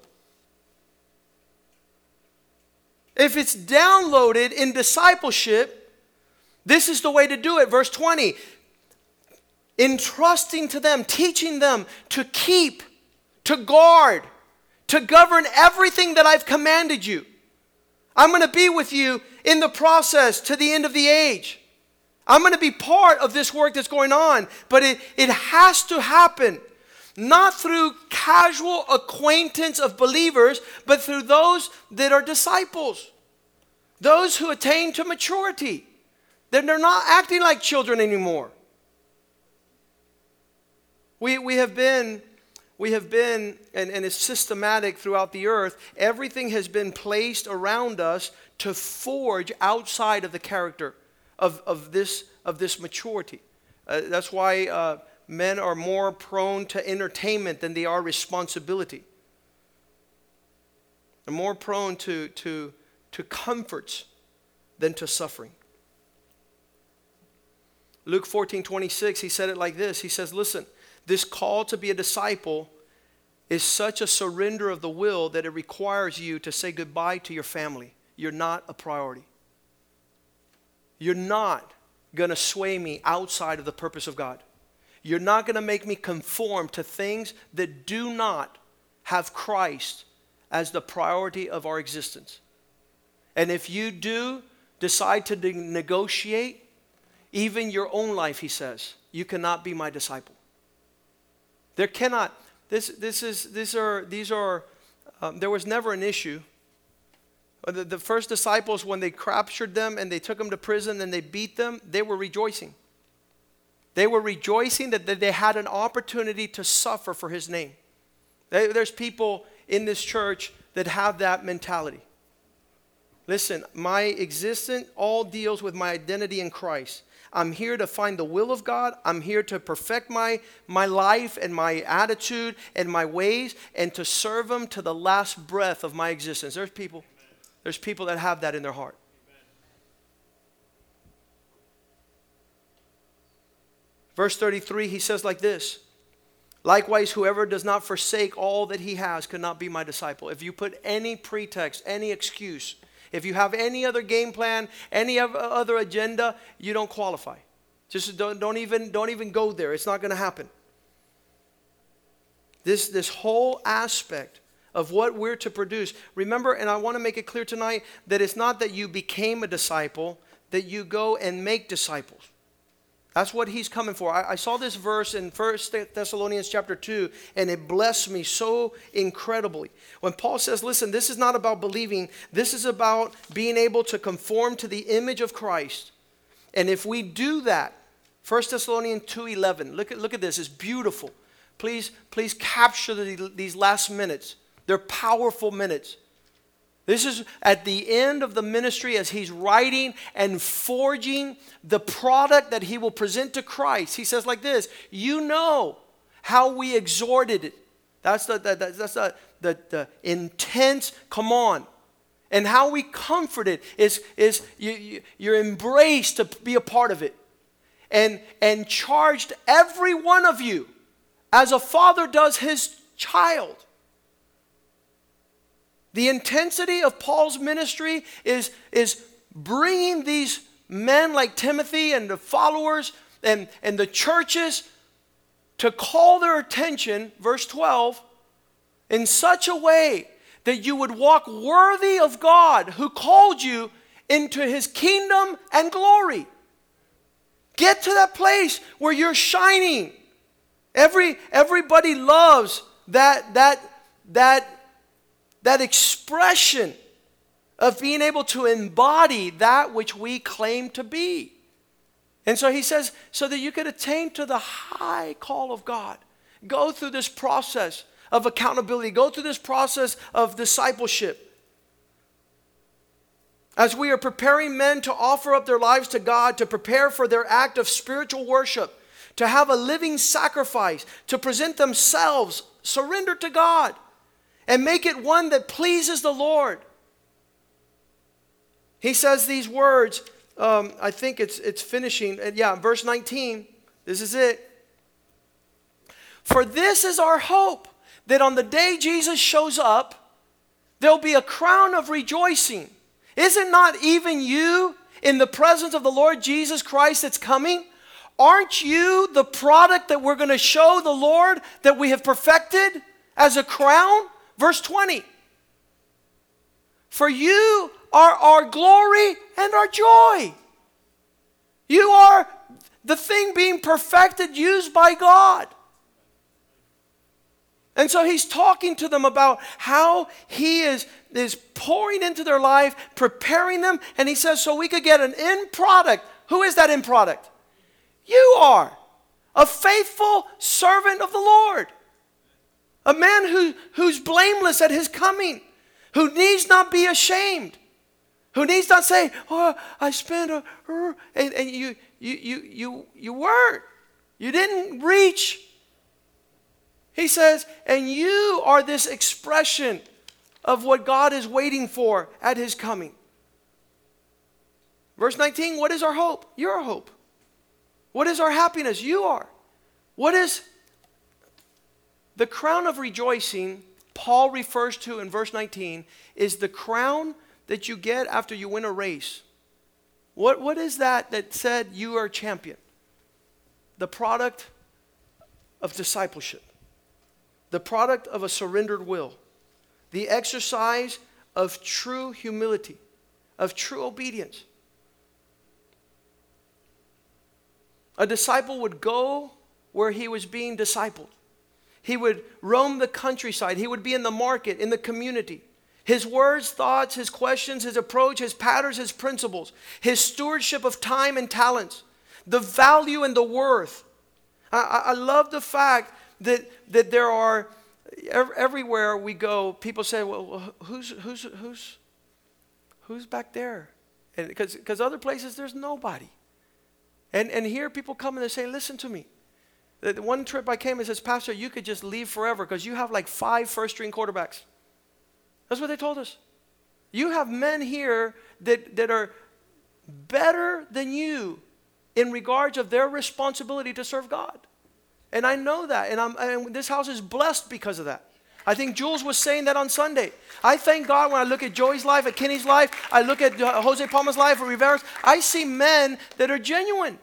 If it's downloaded in discipleship, this is the way to do it. Verse 20 entrusting to them, teaching them to keep, to guard, to govern everything that I've commanded you. I'm going to be with you in the process to the end of the age. I'm going to be part of this work that's going on, but it, it has to happen not through casual acquaintance of believers, but through those that are disciples, those who attain to maturity. Then they're not acting like children anymore. We, we have been, we have been, and, and it's systematic throughout the earth, everything has been placed around us to forge outside of the character of, of, this, of this maturity. Uh, that's why uh, men are more prone to entertainment than they are responsibility. They're more prone to, to, to comforts than to suffering. Luke 14 26, he said it like this He says, Listen, this call to be a disciple is such a surrender of the will that it requires you to say goodbye to your family. You're not a priority. You're not going to sway me outside of the purpose of God. You're not going to make me conform to things that do not have Christ as the priority of our existence. And if you do decide to negotiate even your own life, he says, you cannot be my disciple. There cannot, this, this is, these are, these are um, there was never an issue uh, the, the first disciples, when they captured them and they took them to prison and they beat them, they were rejoicing. They were rejoicing that, that they had an opportunity to suffer for his name. There's people in this church that have that mentality. Listen, my existence all deals with my identity in Christ. I'm here to find the will of God. I'm here to perfect my, my life and my attitude and my ways and to serve Him to the last breath of my existence. There's people there's people that have that in their heart. Verse 33, he says like this Likewise, whoever does not forsake all that he has cannot be my disciple. If you put any pretext, any excuse, if you have any other game plan, any uh, other agenda, you don't qualify. Just don't, don't, even, don't even go there. It's not going to happen. This, this whole aspect of what we're to produce. Remember, and I want to make it clear tonight that it's not that you became a disciple, that you go and make disciples. That's what he's coming for. I, I, saw this verse in 1 Thessalonians chapter 2, and it blessed me so incredibly. When Paul says, listen, this is not about believing, this is about being able to conform to the image of Christ. And if we do that, 1 Thessalonians 2.11, look at, look at this, it's beautiful. Please, please capture the, these last minutes. They're powerful minutes. This is at the end of the ministry as he's writing and forging the product that he will present to Christ. He says, like this You know how we exhorted it. That's the, the, the that's the, the, the intense, come on. And how we comforted is, is you, you, you're embraced to be a part of it. And, and charged every one of you as a father does his child. The intensity of Paul's ministry is, is bringing these men like Timothy and the followers and, and the churches to call their attention, verse 12, in such a way that you would walk worthy of God who called you into his kingdom and glory. Get to that place where you're shining. Every, everybody loves that, that, that that expression of being able to embody that which we claim to be. And so he says, so that you could attain to the high call of God, go through this process of accountability, go through this process of discipleship. As we are preparing men to offer up their lives to God, to prepare for their act of spiritual worship, to have a living sacrifice, to present themselves surrendered to God and make it one that pleases the Lord. He says these words, um, I think it's, it's finishing. Uh, yeah, verse 19. This is it. For this is our hope that on the day Jesus shows up, there'll be a crown of rejoicing. Is it not even you in the presence of the Lord Jesus Christ that's coming? Aren't you the product that we're going to show the Lord that we have perfected as a crown? Verse 20 For you are our glory and our joy. You are the thing being perfected, used by God. And so he's talking to them about how he is, is pouring into their life, preparing them. And he says, so we could get an end product. Who is that end product? You are a faithful servant of the Lord. A man who, who's blameless at his coming, who needs not be ashamed, who needs not say, Oh, I spent a, uh, and, and you, you, you, you, you weren't. You didn't reach. He says, and you are this expression of what God is waiting for at his coming. Verse 19, what is our hope? You're our hope. What is our happiness? You are. What is the crown of rejoicing, Paul refers to in verse 19, is the crown that you get after you win a race. What, what is that that said you are champion? The product of discipleship, the product of a surrendered will, the exercise of true humility, of true obedience. A disciple would go where he was being discipled. He would roam the countryside. He would be in the market, in the community. His words, thoughts, his questions, his approach, his patterns, his principles, his stewardship of time and talents, the value and the worth. I, I love the fact that, that there are, everywhere we go, people say, well, who's, who's, who's, who's back there? Because other places, there's nobody. And, and here people come and they say, listen to me. The one trip I came and says, Pastor, you could just leave forever because you have like five first string quarterbacks. That's what they told us. You have men here that, that are better than you in regards of their responsibility to serve God. And I know that. And, I'm, and this house is blessed because of that. I think Jules was saying that on Sunday. I thank God when I look at Joey's life, at Kenny's life, I look at uh, Jose Palma's life, or Rivera's, I see men that are genuine.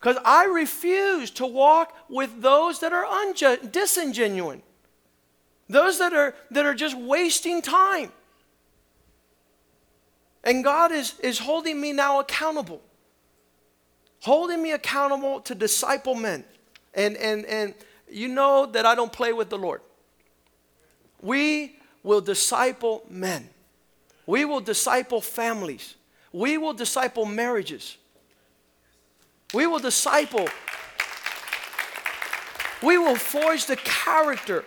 Because I refuse to walk with those that are unge- disingenuine, those that are, that are just wasting time. And God is, is holding me now accountable, holding me accountable to disciple men. And, and, and you know that I don't play with the Lord. We will disciple men, we will disciple families, we will disciple marriages. We will disciple. We will forge the character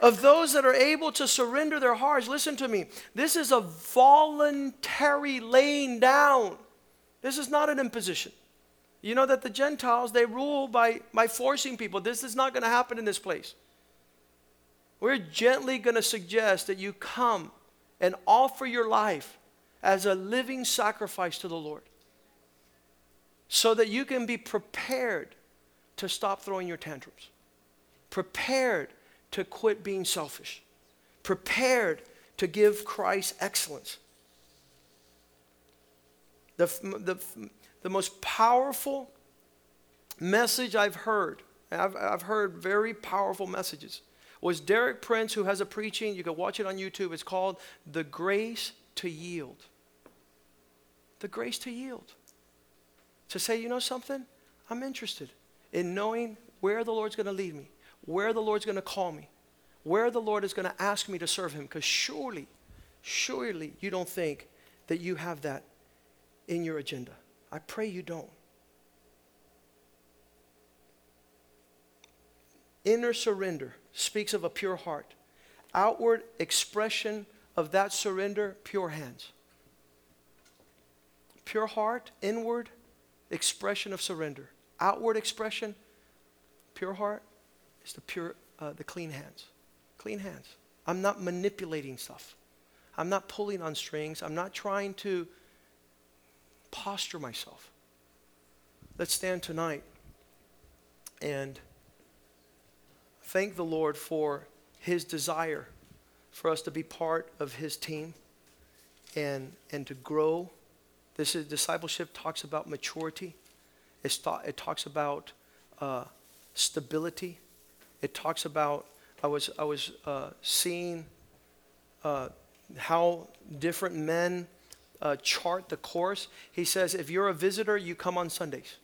of those that are able to surrender their hearts. Listen to me. This is a voluntary laying down. This is not an imposition. You know that the Gentiles, they rule by, by forcing people. This is not going to happen in this place. We're gently going to suggest that you come and offer your life as a living sacrifice to the Lord so that you can be prepared to stop throwing your tantrums, prepared to quit being selfish, prepared to give Christ excellence. The, the, the most powerful message I've heard, I've, I've heard very powerful messages, was Derek Prince, who has a preaching, you can watch it on YouTube. It's called The Grace to Yield. The Grace to Yield to say, you know something? I'm interested in knowing where the Lord's going to lead me, where the Lord's going to call me, where the Lord is going to ask me to serve Him. Because surely, surely you don't think that you have that in your agenda. I pray you don't. Inner surrender speaks of a pure heart. Outward expression of that surrender, pure hands. Pure heart, inward expression of surrender. Outward expression, pure heart, is the pure, uh, the clean hands. Clean hands. I'm not manipulating stuff. I'm not pulling on strings. I'm not trying to posture myself. Let's stand tonight and thank the Lord for his desire for us to be part of his team and, and to grow this is discipleship talks about maturity. It's th- it talks about uh, stability. It talks about I was I was uh, seeing uh, how different men uh, chart the course. He says, if you're a visitor, you come on Sundays.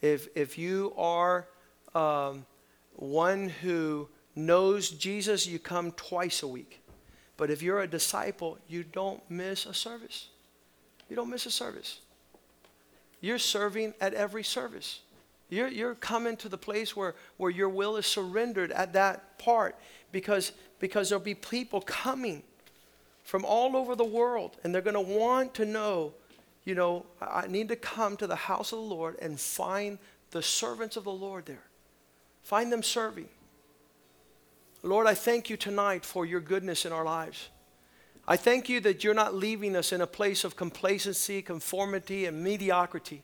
If if you are um, one who knows Jesus, you come twice a week. But if you're a disciple, you don't miss a service. You don't miss a service. You're serving at every service. You're, you're coming to the place where, where your will is surrendered at that part because, because there'll be people coming from all over the world and they're going to want to know, you know, I need to come to the house of the Lord and find the servants of the Lord there. Find them serving. Lord, I thank you tonight for your goodness in our lives. I thank you that you're not leaving us in a place of complacency, conformity, and mediocrity.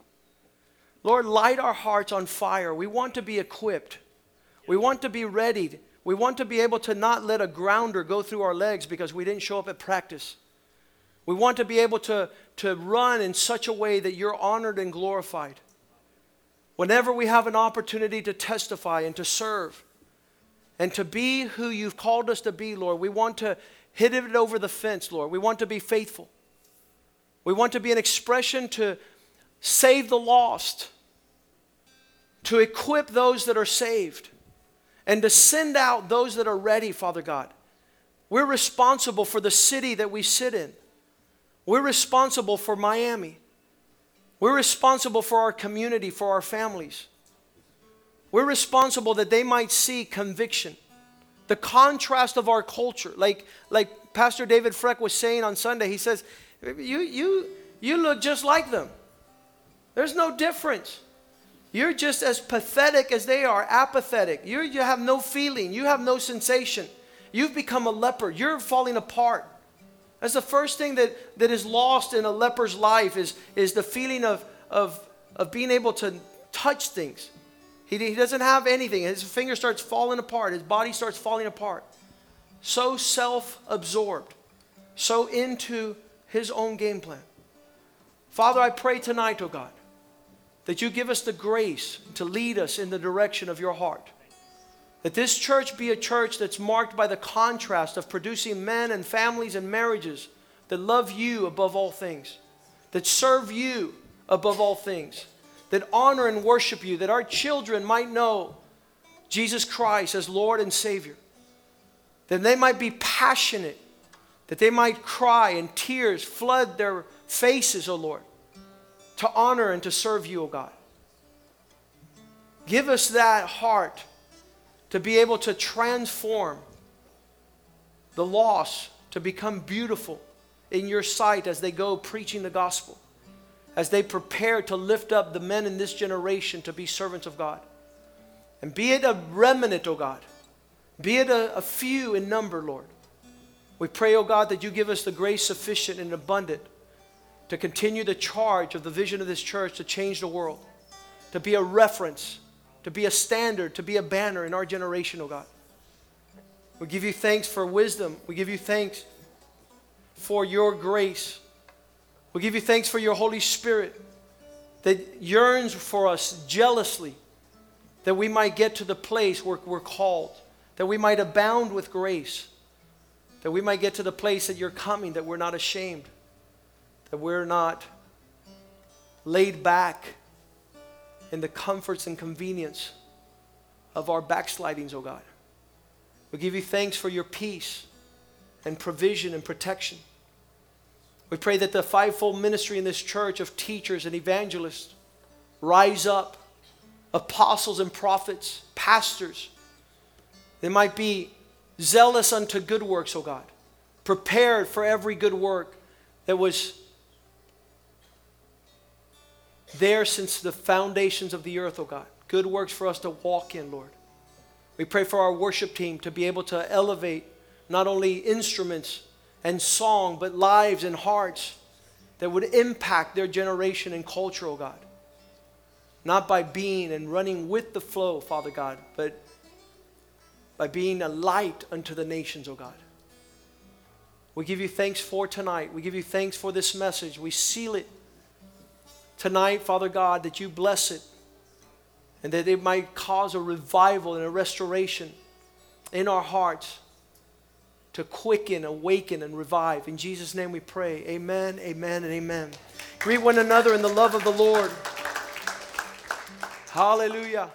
Lord, light our hearts on fire. We want to be equipped. We want to be readied. We want to be able to not let a grounder go through our legs because we didn't show up at practice. We want to be able to, to run in such a way that you're honored and glorified. Whenever we have an opportunity to testify and to serve and to be who you've called us to be, Lord, we want to hit it over the fence, Lord. We want to be faithful. We want to be an expression to save the lost, to equip those that are saved, and to send out those that are ready, Father God. We're responsible for the city that we sit in. We're responsible for Miami. We're responsible for our community, for our families. We're responsible that they might see conviction the contrast of our culture. Like, like Pastor David Freck was saying on Sunday, he says, you, you, you look just like them. There's no difference. You're just as pathetic as they are, apathetic. you you have no feeling, you have no sensation. You've become a leper, you're falling apart. That's the first thing that, that is lost in a leper's life is, is the feeling of, of, of being able to touch things. He, he doesn't have anything. His finger starts falling apart, his body starts falling apart. So self absorbed, so into his own game plan. Father, I pray tonight, oh God, that you give us the grace to lead us in the direction of your heart. That this church be a church that's marked by the contrast of producing men and families and marriages that love you above all things, that serve you above all things, that honor and worship you, that our children might know Jesus Christ as Lord and Savior, that they might be passionate, that they might cry and tears flood their faces, O Lord, to honor and to serve you, O God. Give us that heart to be able to transform the lost to become beautiful in your sight as they go preaching the gospel, as they prepare to lift up the men in this generation to be servants of God. And be it a remnant, O God, be it a, a few in number, Lord. We pray, O God, that you give us the grace sufficient and abundant to continue the charge of the vision of this church to change the world, to be a reference, to be a standard, to be a banner in our generation, O God. We give you thanks for wisdom. We give you thanks for your grace. We give you thanks for your Holy Spirit that yearns for us jealously that we might get to the place where we're called, that we might abound with grace, that we might get to the place that you're coming, that we're not ashamed, that we're not laid back in the comforts and convenience of our backslidings, oh God. We give you thanks for your peace and provision and protection. We pray that the fivefold ministry in this church of teachers and evangelists rise up apostles and prophets, pastors. They might be zealous unto good works, O God, prepared for every good work that was there since the foundations of the earth, O God. Good works for us to walk in, Lord. We pray for our worship team to be able to elevate not only instruments and song, but lives and hearts that would impact their generation and culture, O God not by being and running with the flow, Father God, but by being a light unto the nations, oh God. We give you thanks for tonight. We give you thanks for this message. We seal it tonight, Father God, that you bless it and that it might cause a revival and a restoration in our hearts to quicken, awaken, and revive. In Jesus' name we pray. Amen, amen, and amen. Greet one another in the love of the Lord. Hallelujah.